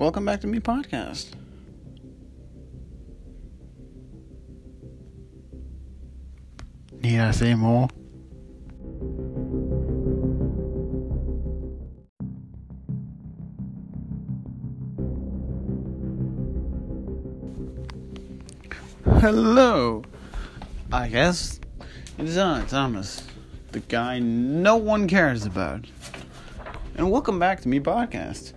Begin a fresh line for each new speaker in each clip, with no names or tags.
Welcome back to me podcast. Need I say more? Hello. I guess it is I, Thomas, the guy no one cares about. And welcome back to me podcast.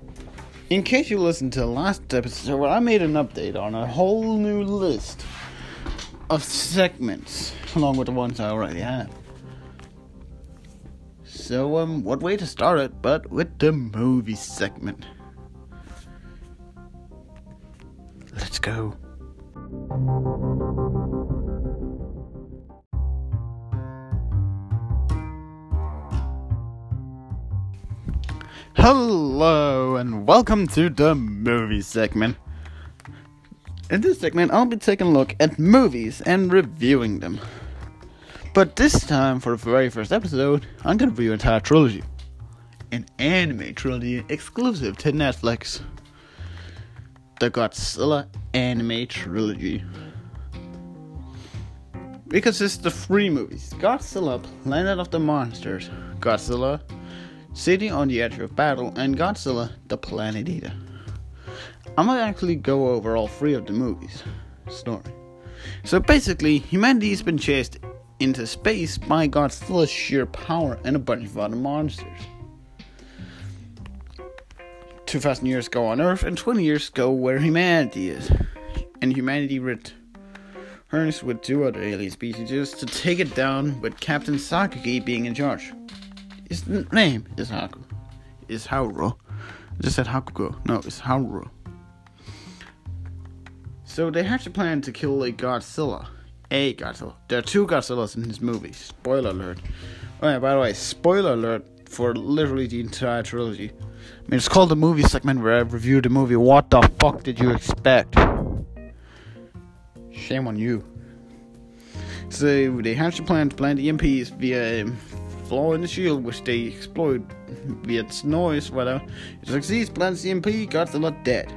In case you listened to the last episode, I made an update on a whole new list of segments, along with the ones I already have. So, um, what way to start it but with the movie segment? Let's go. Hello and welcome to the movie segment. In this segment, I'll be taking a look at movies and reviewing them. But this time, for the very first episode, I'm gonna review an entire trilogy. An anime trilogy exclusive to Netflix. The Godzilla anime trilogy. It consists the three movies Godzilla, Planet of the Monsters, Godzilla, City on the Edge of Battle, and Godzilla the Planet Eater. I'm gonna actually go over all three of the movies' story. So basically, humanity's been chased into space by Godzilla's sheer power and a bunch of other monsters. 2,000 years ago on Earth, and 20 years ago where humanity is. And humanity returns with two other alien species to take it down, with Captain Sakaki being in charge. His name is Haku. Is Hauro. I just said Hakugo. No, it's Hauro. So they hatch a plan to kill a Godzilla. A Godzilla. There are two Godzillas in this movie. Spoiler alert. Oh yeah, by the way, spoiler alert for literally the entire trilogy. I mean, it's called the movie segment where I review the movie. What the fuck did you expect? Shame on you. So they hatch a plan to plant the EMPs via um, flaw in the shield, which they exploit via its noise, whatever. It succeeds, plants EMP, Godzilla dead.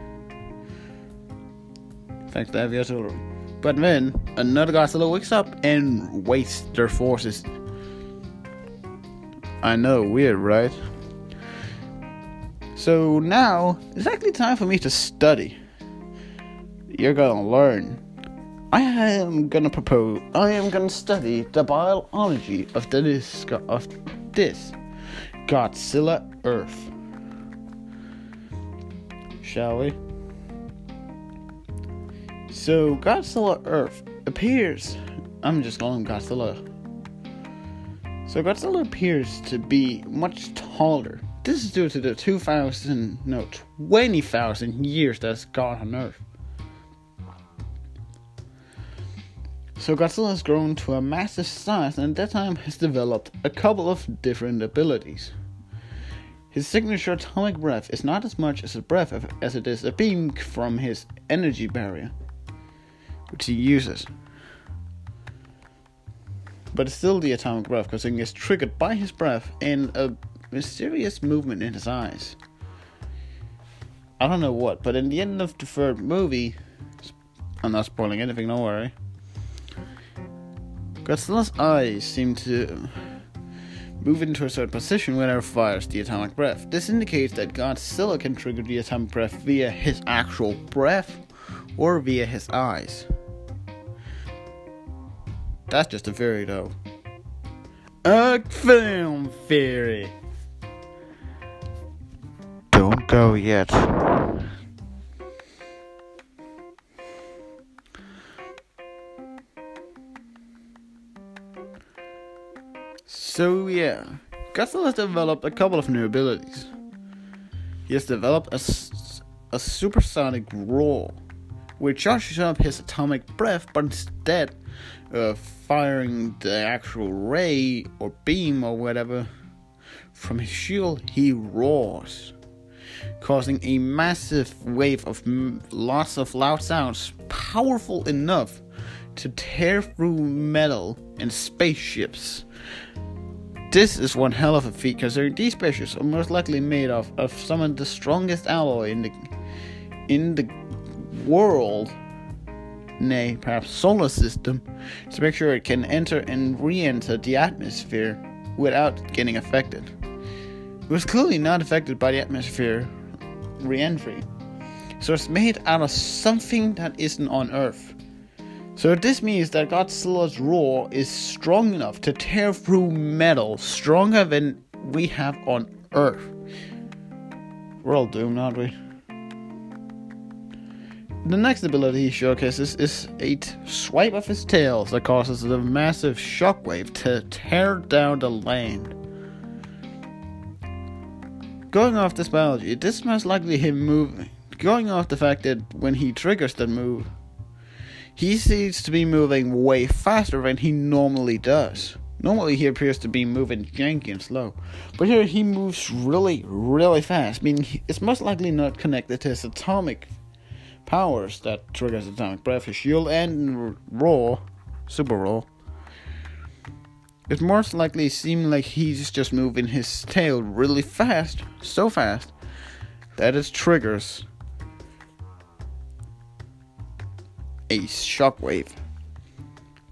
Thanks to Aviator. But then, another Godzilla wakes up and wastes their forces. I know, weird, right? So now, it's actually time for me to study. You're gonna learn. I am gonna propose. I am gonna study the biology of this of this Godzilla Earth. Shall we? So Godzilla Earth appears. I'm just calling Godzilla. So Godzilla appears to be much taller. This is due to the 2,000, no, 20,000 years that's gone on Earth. So Godzilla has grown to a massive size and at that time has developed a couple of different abilities. His signature atomic breath is not as much as a breath as it is a beam from his energy barrier, which he uses. But it's still the atomic breath because it gets triggered by his breath and a mysterious movement in his eyes. I don't know what, but in the end of the third movie, I'm not spoiling anything, don't worry. Godzilla's eyes seem to move into a certain position whenever fires the atomic breath. This indicates that Godzilla can trigger the atomic breath via his actual breath or via his eyes. That's just a theory, though. A film theory. Don't go yet. So yeah, Godzilla has developed a couple of new abilities. He has developed a, a supersonic roar, which charges up his atomic breath, but instead of firing the actual ray or beam or whatever from his shield, he roars, causing a massive wave of lots of loud sounds, powerful enough to tear through metal and spaceships. This is one hell of a feat, considering these spaceships are most likely made of, of some of the strongest alloy in the in the world, nay, perhaps solar system, to make sure it can enter and re enter the atmosphere without getting affected. It was clearly not affected by the atmosphere re entry. So it's made out of something that isn't on Earth. So this means that Godzilla's roar is strong enough to tear through metal, stronger than we have on Earth. We're all doomed, aren't we? The next ability he showcases is a swipe of his tail that causes a massive shockwave to tear down the land. Going off this biology, this is most likely him moving. Going off the fact that when he triggers that move, he seems to be moving way faster than he normally does. Normally he appears to be moving janky and slow, but here he moves really, really fast. Meaning it's most likely not connected to his atomic powers that triggers atomic breath, his shield, and roar, super roar. It most likely seems like he's just moving his tail really fast, so fast that it triggers a shockwave.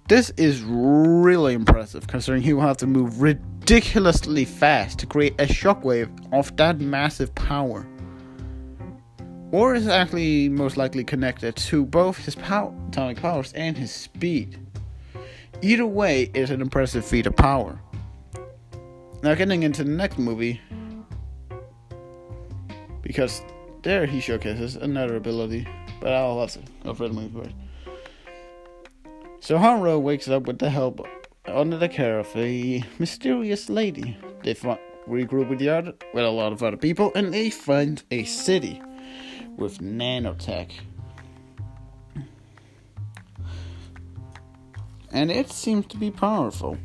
This is really impressive considering he will have to move ridiculously fast to create a shockwave of that massive power. Or is actually most likely connected to both his power, atomic powers and his speed. Either way, it's an impressive feat of power. Now, getting into the next movie, because there he showcases another ability, but I'll have to go for the movie first. So Haru wakes up with the help under the care of a mysterious lady. They find, regroup with the other, with a lot of other people, and they find a city with nanotech. and it seems to be powerful.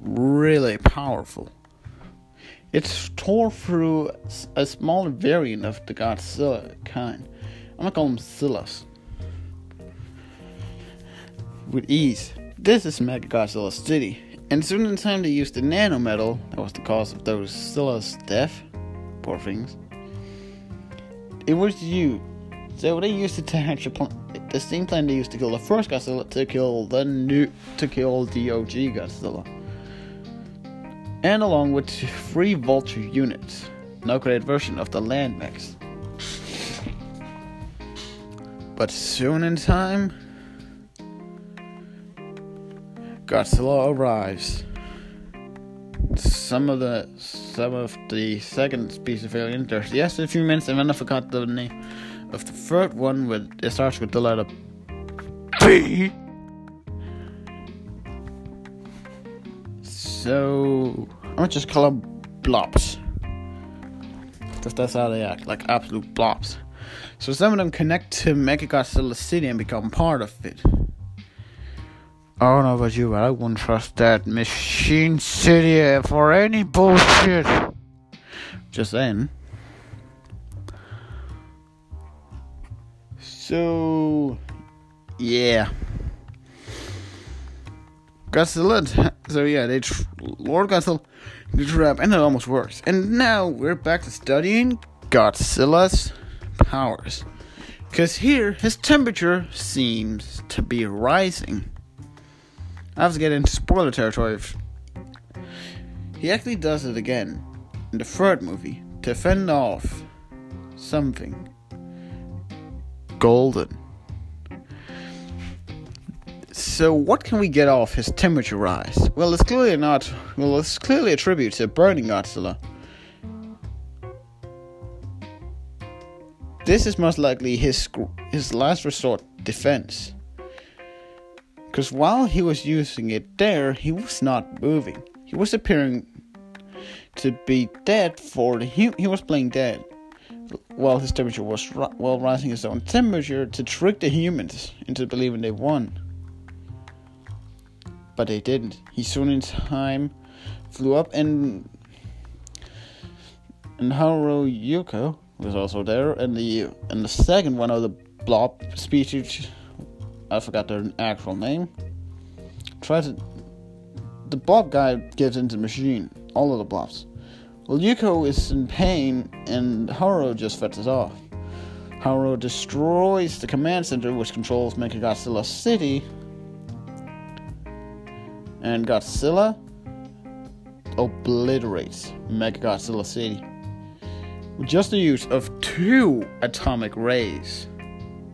Really powerful. It's tore through a small variant of the Godzilla kind. I'm gonna call them Zillas. With ease. This is Mechagodzilla City. And soon in time they used the nanometal that was the cause of those Zillas' death. Poor things. It was you. So they used it to hatch a plan the same plan they used to kill the first Godzilla to kill the new to kill the OG Godzilla. And along with three Vulture units, an upgraded version of the Land Mechs. But soon in time, Godzilla arrives. Some of the some of the second species of alien. There's yes, a few minutes, and then I forgot the name of the third one with it starts with the letter B. So I'm gonna just call them blobs. Because that's how they act, like absolute blobs. So some of them connect to Mechagodzilla City and become part of it. Oh, I don't know about you, but I wouldn't trust that Machine City for any bullshit. Just saying. So, yeah. Godzilla. So yeah, they tr- Lord Godzilla the trap, and it almost works. And now we're back to studying Godzilla's powers, because here his temperature seems to be rising. I have to get into spoiler territory. He actually does it again in the third movie to fend off something golden. So what can we get off his temperature rise? Well, it's clearly not. Well, it's clearly a tribute to burning Godzilla. This is most likely his his last resort defense. Because while he was using it there, he was not moving. He was appearing to be dead for the he, he was playing dead while his temperature was while rising his own temperature to trick the humans into believing they won. But they didn't. He soon in time flew up and and Haru Yuko was also there and the and the second one of the blob species I forgot their actual name. try to the blob guy gets into the machine, all of the blobs. Well, Yuko is in pain, and Haru just fights off. Haru destroys the command center, which controls Mechagodzilla City, and Godzilla obliterates Mechagodzilla City with just the use of two atomic rays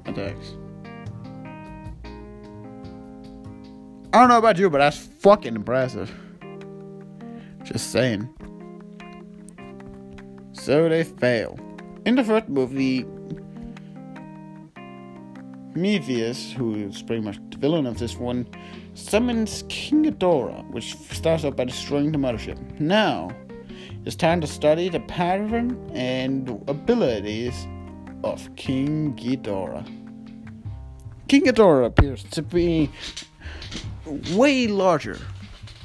attacks. I don't know about you, but that's fucking impressive. Just saying. So they fail. In the first movie, Mephius, who is pretty much the villain of this one, summons King Ghidorah, which starts off by destroying the mothership. Now, it's time to study the pattern and abilities of King Ghidorah. King Ghidorah appears to be way larger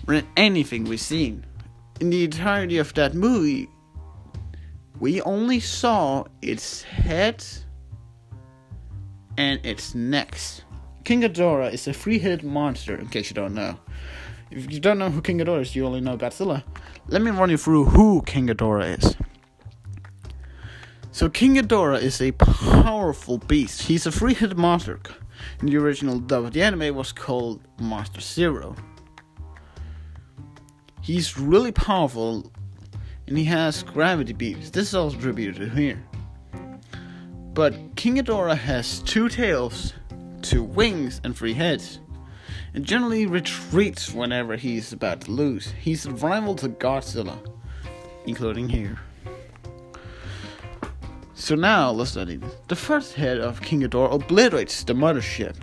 than anything we've seen. In the entirety of that movie, we only saw its head and its necks. King Ghidorah is a three-headed monster, in case you don't know. If you don't know who King Ghidorah is, you only know Godzilla. Let me run you through who King Ghidorah is. So King Ghidorah is a powerful beast. He's a three-headed monster. In the original dub of the anime was called Monster Zero. He's really powerful and he has gravity beams. This is also attributed here. But King Ghidorah has two tails, two wings, and three heads, and generally retreats whenever he's about to lose. He's a rival to Godzilla, including here. So now let's study. The first head of King Ghidorah obliterates the mothership,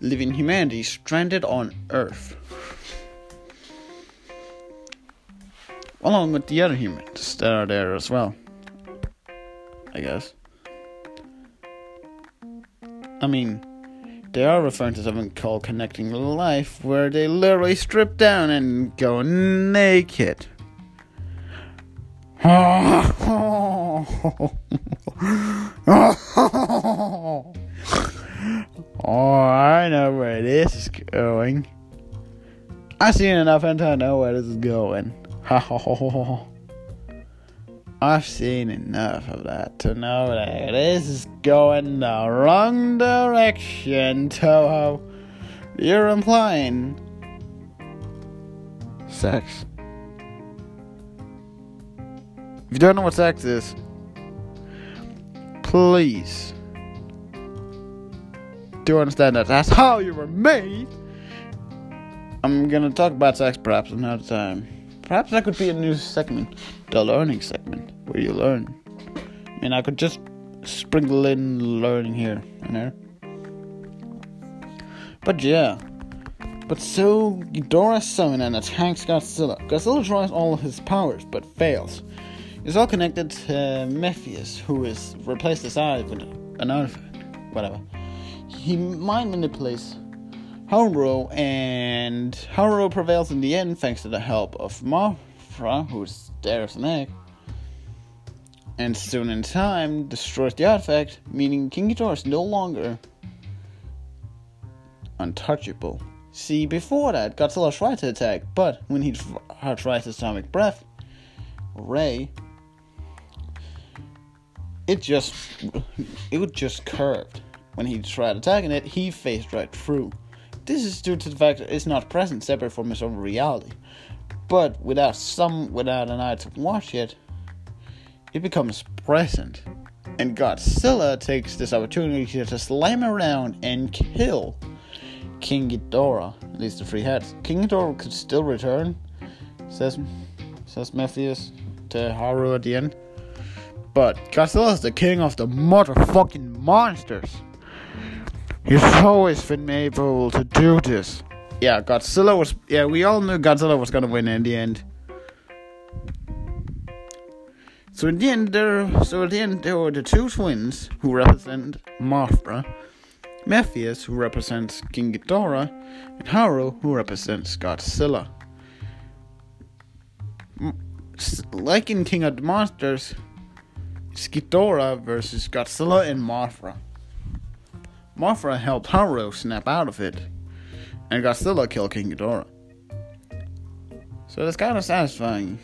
leaving humanity stranded on Earth. Along with the other humans that are there as well. I guess. I mean, they are referring to something called connecting life, where they literally strip down and go naked. oh, I know where this is going. I've seen enough and I know where this is going. I've seen enough of that to know that this is going the wrong direction, Toho. You're implying sex. If you don't know what sex is, please do you understand that that's how you were made. I'm gonna talk about sex perhaps another time. Perhaps that could be a new segment, the learning segment, where you learn. I mean, I could just sprinkle in learning here and there. But yeah. But so Ghidorah summons and attacks Godzilla. Godzilla tries all his powers, but fails. It's all connected to Mephius, who is replaced his eye with an artifact. Whatever. He mind manipulates Haru, and Haru prevails in the end thanks to the help of Mothra, who's there as an egg. And soon in time, destroys the artifact, meaning King Ghidorah is no longer untouchable. See, before that, Godzilla tried to attack, but when he tried his atomic breath, Ray it just it would just curved. When he tried attacking it, he faced right through. This is due to the fact that it's not present separate from his own reality. But without some without an eye to watch it, it becomes present. And Godzilla takes this opportunity to slam around and kill King Ghidorah, at least the three heads. King Ghidorah could still return, says says Mephius to Haru at the end. But Godzilla is the king of the motherfucking monsters. He's always been able to do this. Yeah, Godzilla was. Yeah, we all knew Godzilla was gonna win in the end. So in the end, there. So at the end, there were the two twins who represent Mothra, Mephius, who represents King Ghidorah, and Haru, who represents Godzilla. Like in King of the Monsters, Ghidorah versus Godzilla and Mothra. Mothra helped Haru snap out of it, and Godzilla killed King Ghidorah. So that's kind of satisfying.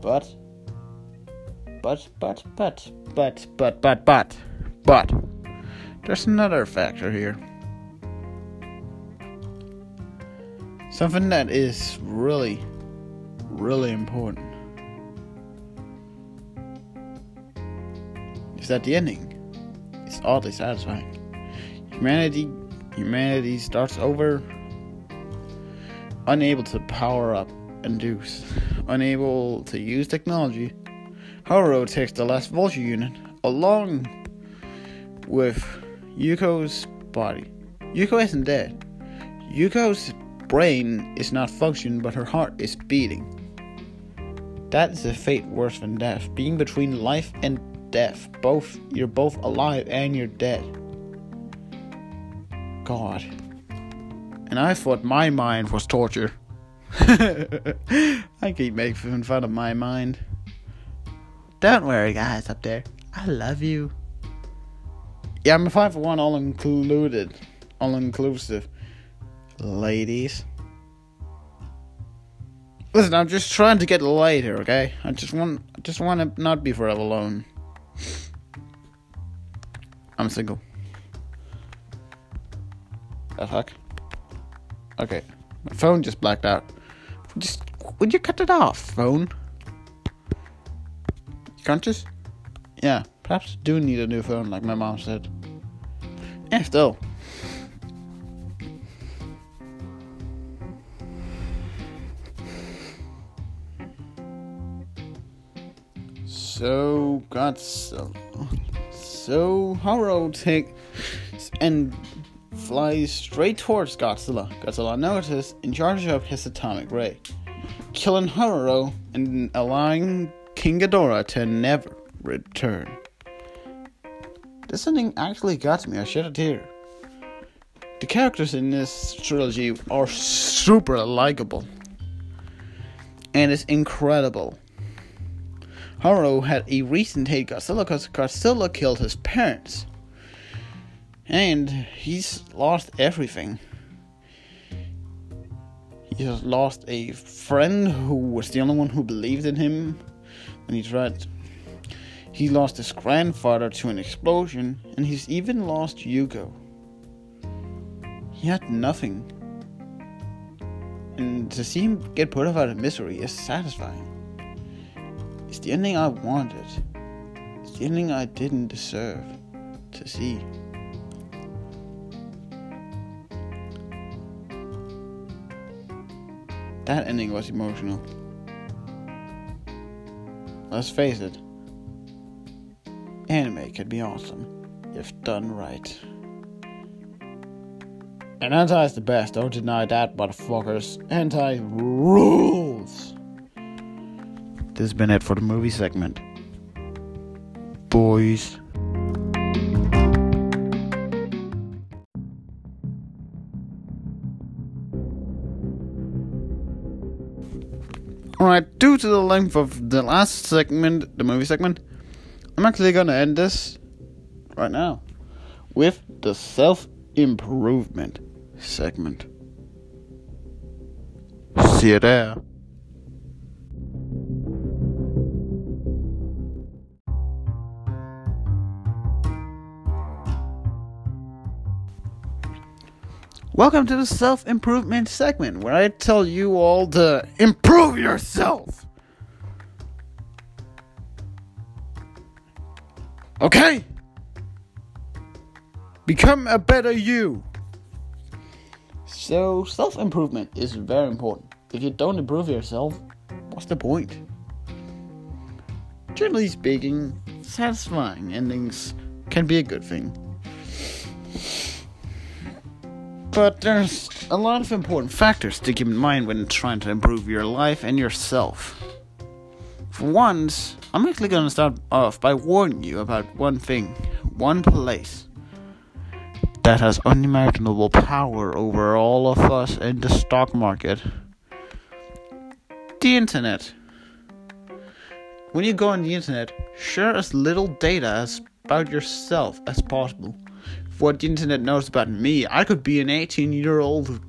But, but, but, but, but, but, but, but, but, there's another factor here. Something that is really, really important. That the ending? It's oddly satisfying. Humanity, humanity starts over, unable to power up induce, unable to use technology. Haru takes the last vulture unit along with Yuko's body. Yuko isn't dead. Yuko's brain is not functioning, but her heart is beating. That is a fate worse than death, being between life and death. Both you're both alive and you're dead. God. And I thought my mind was torture. I keep making fun of my mind. Don't worry, guys up there. I love you. Yeah, I'm a five for one, all included, all inclusive. Ladies. Listen, I'm just trying to get later, okay? I just want, I just want to not be forever alone. I'm single. The fuck? Okay, my phone just blacked out. Just would you cut it off, phone? You conscious? Yeah, perhaps do need a new phone, like my mom said. Yeah, still. So got so Haru takes and flies straight towards Godzilla. Godzilla notices and charges up his atomic ray, killing Haru and allowing King Ghidorah to never return. This ending actually got me. I shed a tear. The characters in this trilogy are super likable. And it's incredible. Haru had a recent hate Godzilla because Godzilla killed his parents and he's lost everything. He has lost a friend who was the only one who believed in him when he tried. He lost his grandfather to an explosion, and he's even lost Yuko. He had nothing. And to see him get put out of misery is satisfying. It's the ending I wanted. It's the ending I didn't deserve to see. That ending was emotional. Let's face it, anime could be awesome if done right. And hentai is the best, don't deny that, motherfuckers. Hentai rules! This has been it for the movie segment. Boys. Alright, due to the length of the last segment, the movie segment, I'm actually gonna end this right now with the self improvement segment. See you there. Welcome to the self improvement segment where I tell you all to improve yourself. Okay? Become a better you. So, self improvement is very important. If you don't improve yourself, what's the point? Generally speaking, satisfying endings can be a good thing. But there's a lot of important factors to keep in mind when trying to improve your life and yourself. For once, I'm actually going to start off by warning you about one thing, one place that has unimaginable power over all of us in the stock market the internet. When you go on the internet, share as little data as about yourself as possible what the internet knows about me. I could be an 18 year old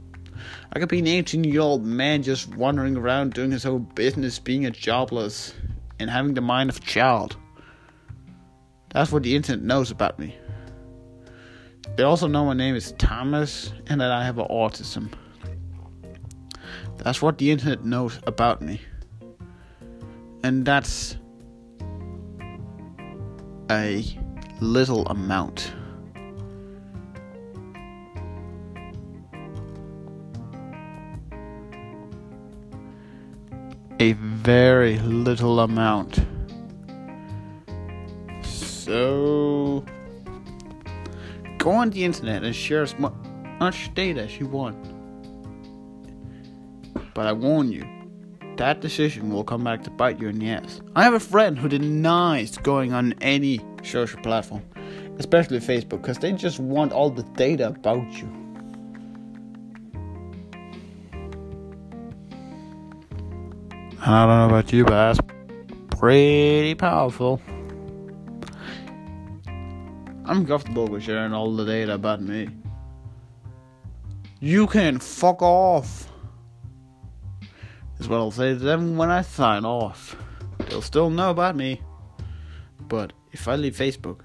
I could be an 18 year old man just wandering around doing his own business, being a jobless, and having the mind of a child. That's what the internet knows about me. They also know my name is Thomas and that I have autism. That's what the internet knows about me. And that's a little amount. A very little amount. So go on the internet and share as much data as you want. But I warn you, that decision will come back to bite you in the ass. I have a friend who denies going on any social platform, especially Facebook, because they just want all the data about you. I don't know about you, but that's pretty powerful. I'm comfortable with sharing all the data about me. You can fuck off. Is what I'll say to them when I sign off. They'll still know about me. But if I leave Facebook,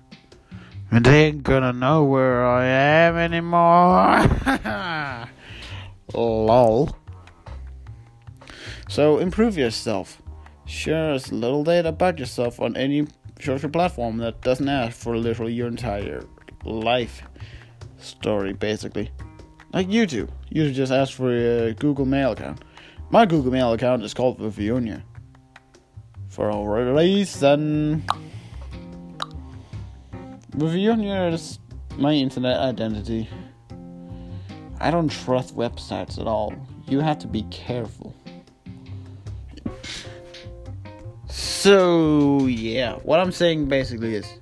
they ain't gonna know where I am anymore. Lol. So improve yourself. Share as little data about yourself on any social platform that doesn't ask for literally your entire life story, basically. Like YouTube. YouTube just ask for a Google Mail account. My Google Mail account is called Viviunia. For a reason. Viviunia is my internet identity. I don't trust websites at all. You have to be careful. So, yeah, what I'm saying basically is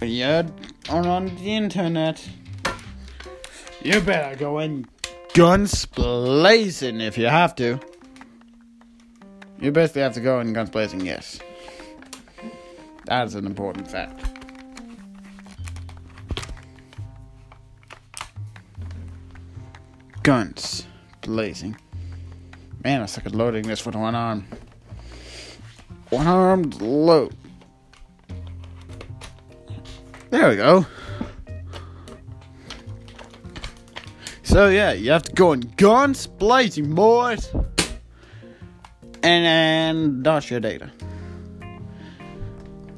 you're on the internet, you better go in guns blazing if you have to. You basically have to go in guns blazing, yes. That's an important fact. Guns blazing. Man, I suck at loading this with one arm. One armed load. There we go. So yeah, you have to go in guns blazing, boys, and then dodge your data.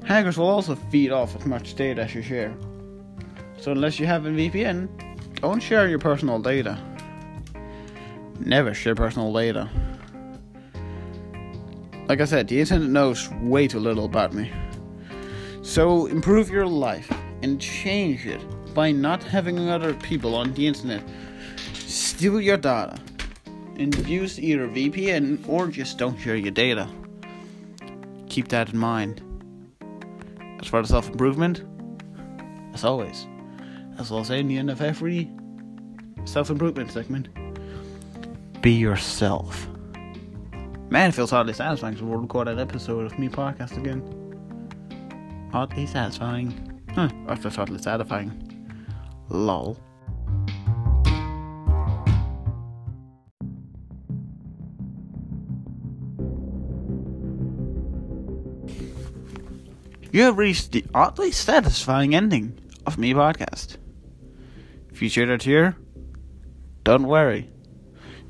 Hackers will also feed off as much data as you share. So unless you have a VPN, don't share your personal data. Never share personal data. Like I said, the internet knows way too little about me. So improve your life and change it by not having other people on the internet steal your data and use either VPN or just don't share your data. Keep that in mind. As far as self improvement, as always, as I'll say in the end of every self improvement segment, be yourself. Man, it feels oddly satisfying to record an episode of me podcast again. Oddly satisfying. Huh, or just oddly satisfying. Lol. You have reached the oddly satisfying ending of me podcast. If you shared it here, don't worry.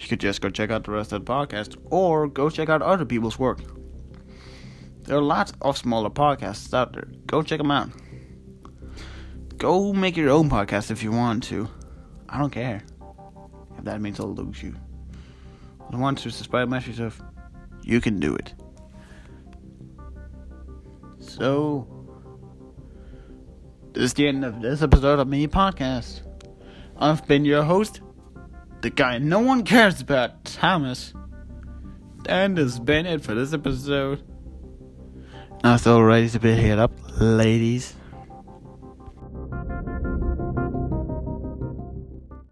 You could just go check out the rest of the podcast or go check out other people's work. There are lots of smaller podcasts out there. Go check them out. Go make your own podcast if you want to. I don't care. If that means I'll lose you. I want to subscribe myself. You can do it. So, this is the end of this episode of me podcast. I've been your host, the guy no one cares about, Thomas. And has been it for this episode. Now it's all ready to be hit up, ladies.